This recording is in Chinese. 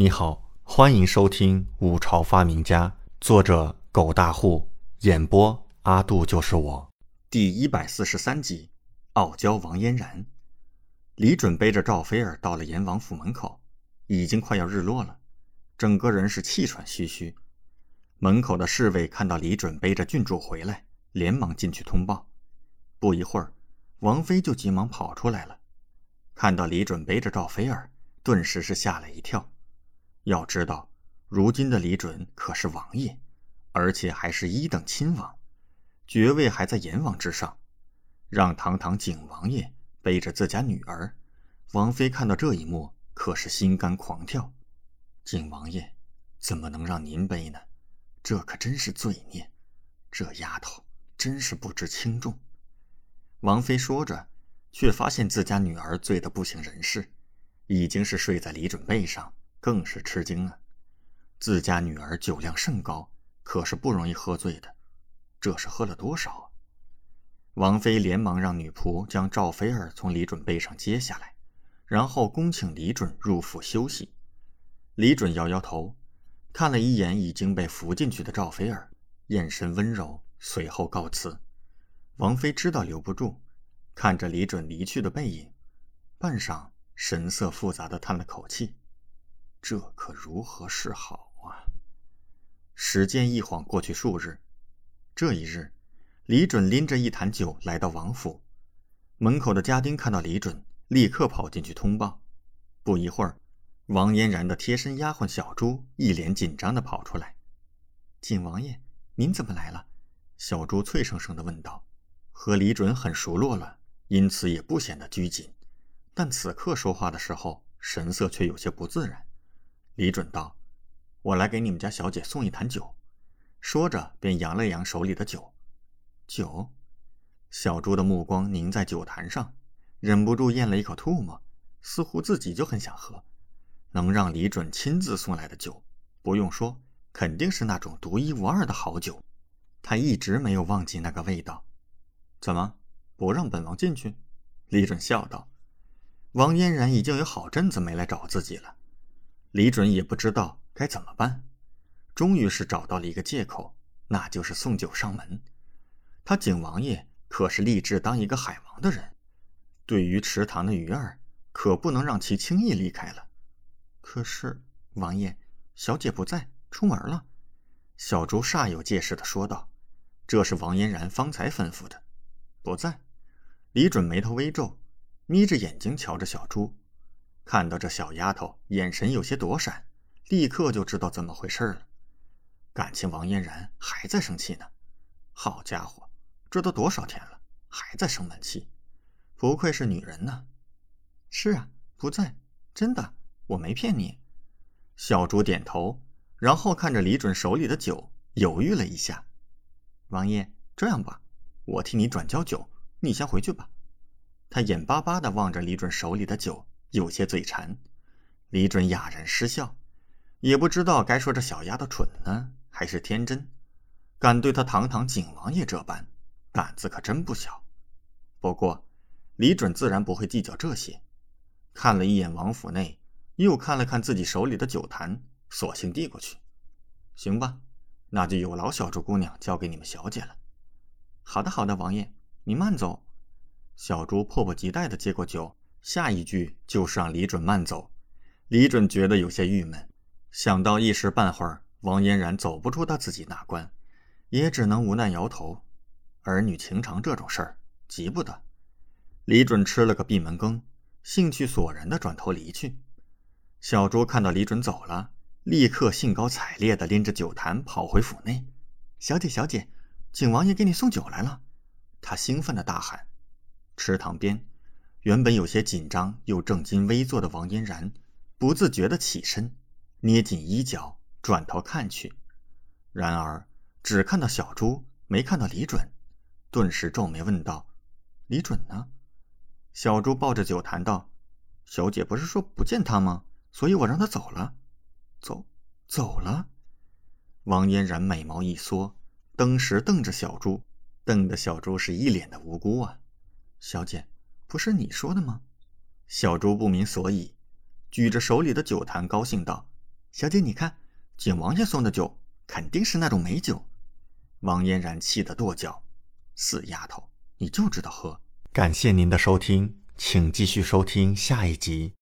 你好，欢迎收听《五朝发明家》，作者狗大户，演播阿杜就是我，第一百四十三集。傲娇王嫣然，李准背着赵菲儿到了阎王府门口，已经快要日落了，整个人是气喘吁吁。门口的侍卫看到李准背着郡主回来，连忙进去通报。不一会儿，王妃就急忙跑出来了，看到李准背着赵菲儿，顿时是吓了一跳。要知道，如今的李准可是王爷，而且还是一等亲王，爵位还在阎王之上。让堂堂景王爷背着自家女儿，王妃看到这一幕，可是心肝狂跳。景王爷，怎么能让您背呢？这可真是罪孽！这丫头真是不知轻重。王妃说着，却发现自家女儿醉得不省人事，已经是睡在李准背上。更是吃惊啊！自家女儿酒量甚高，可是不容易喝醉的。这是喝了多少啊？王妃连忙让女仆将赵菲儿从李准背上接下来，然后恭请李准入府休息。李准摇摇头，看了一眼已经被扶进去的赵菲儿，眼神温柔，随后告辞。王妃知道留不住，看着李准离去的背影，半晌，神色复杂的叹了口气。这可如何是好啊！时间一晃过去数日，这一日，李准拎着一坛酒来到王府，门口的家丁看到李准，立刻跑进去通报。不一会儿，王嫣然的贴身丫鬟小朱一脸紧张的跑出来：“景王爷，您怎么来了？”小朱脆生生的问道。和李准很熟络了，因此也不显得拘谨，但此刻说话的时候，神色却有些不自然。李准道：“我来给你们家小姐送一坛酒。”说着，便扬了扬手里的酒。酒，小朱的目光凝在酒坛上，忍不住咽了一口唾沫，似乎自己就很想喝。能让李准亲自送来的酒，不用说，肯定是那种独一无二的好酒。他一直没有忘记那个味道。怎么不让本王进去？李准笑道：“王嫣然已经有好阵子没来找自己了。”李准也不知道该怎么办，终于是找到了一个借口，那就是送酒上门。他景王爷可是立志当一个海王的人，对于池塘的鱼儿，可不能让其轻易离开了。可是王爷，小姐不在，出门了。小朱煞有介事的说道：“这是王嫣然方才吩咐的，不在。”李准眉头微皱，眯着眼睛瞧着小朱。看到这小丫头眼神有些躲闪，立刻就知道怎么回事了。感情王嫣然还在生气呢。好家伙，这都多少天了，还在生闷气，不愧是女人呢。是啊，不在，真的，我没骗你。小朱点头，然后看着李准手里的酒，犹豫了一下。王爷，这样吧，我替你转交酒，你先回去吧。他眼巴巴地望着李准手里的酒。有些嘴馋，李准哑然失笑，也不知道该说这小丫头蠢呢，还是天真，敢对他堂堂景王爷这般，胆子可真不小。不过，李准自然不会计较这些，看了一眼王府内，又看了看自己手里的酒坛，索性递过去：“行吧，那就有劳小朱姑娘交给你们小姐了。”“好的，好的，王爷，您慢走。”小朱迫不及待地接过酒。下一句就是让李准慢走，李准觉得有些郁闷，想到一时半会儿王嫣然走不出他自己那关，也只能无奈摇头。儿女情长这种事儿，急不得。李准吃了个闭门羹，兴趣索然的转头离去。小朱看到李准走了，立刻兴高采烈的拎着酒坛跑回府内。小姐，小姐，景王爷给你送酒来了！他兴奋的大喊。池塘边。原本有些紧张又正襟危坐的王嫣然，不自觉地起身，捏紧衣角，转头看去。然而只看到小朱，没看到李准，顿时皱眉问道：“李准呢？”小朱抱着酒坛道：“小姐不是说不见他吗？所以我让他走了。”“走，走了。”王嫣然美眸一缩，登时瞪着小朱，瞪得小朱是一脸的无辜啊！小姐。不是你说的吗？小朱不明所以，举着手里的酒坛，高兴道：“小姐，你看，景王爷送的酒肯定是那种美酒。王嫣然气得跺脚：“死丫头，你就知道喝！”感谢您的收听，请继续收听下一集。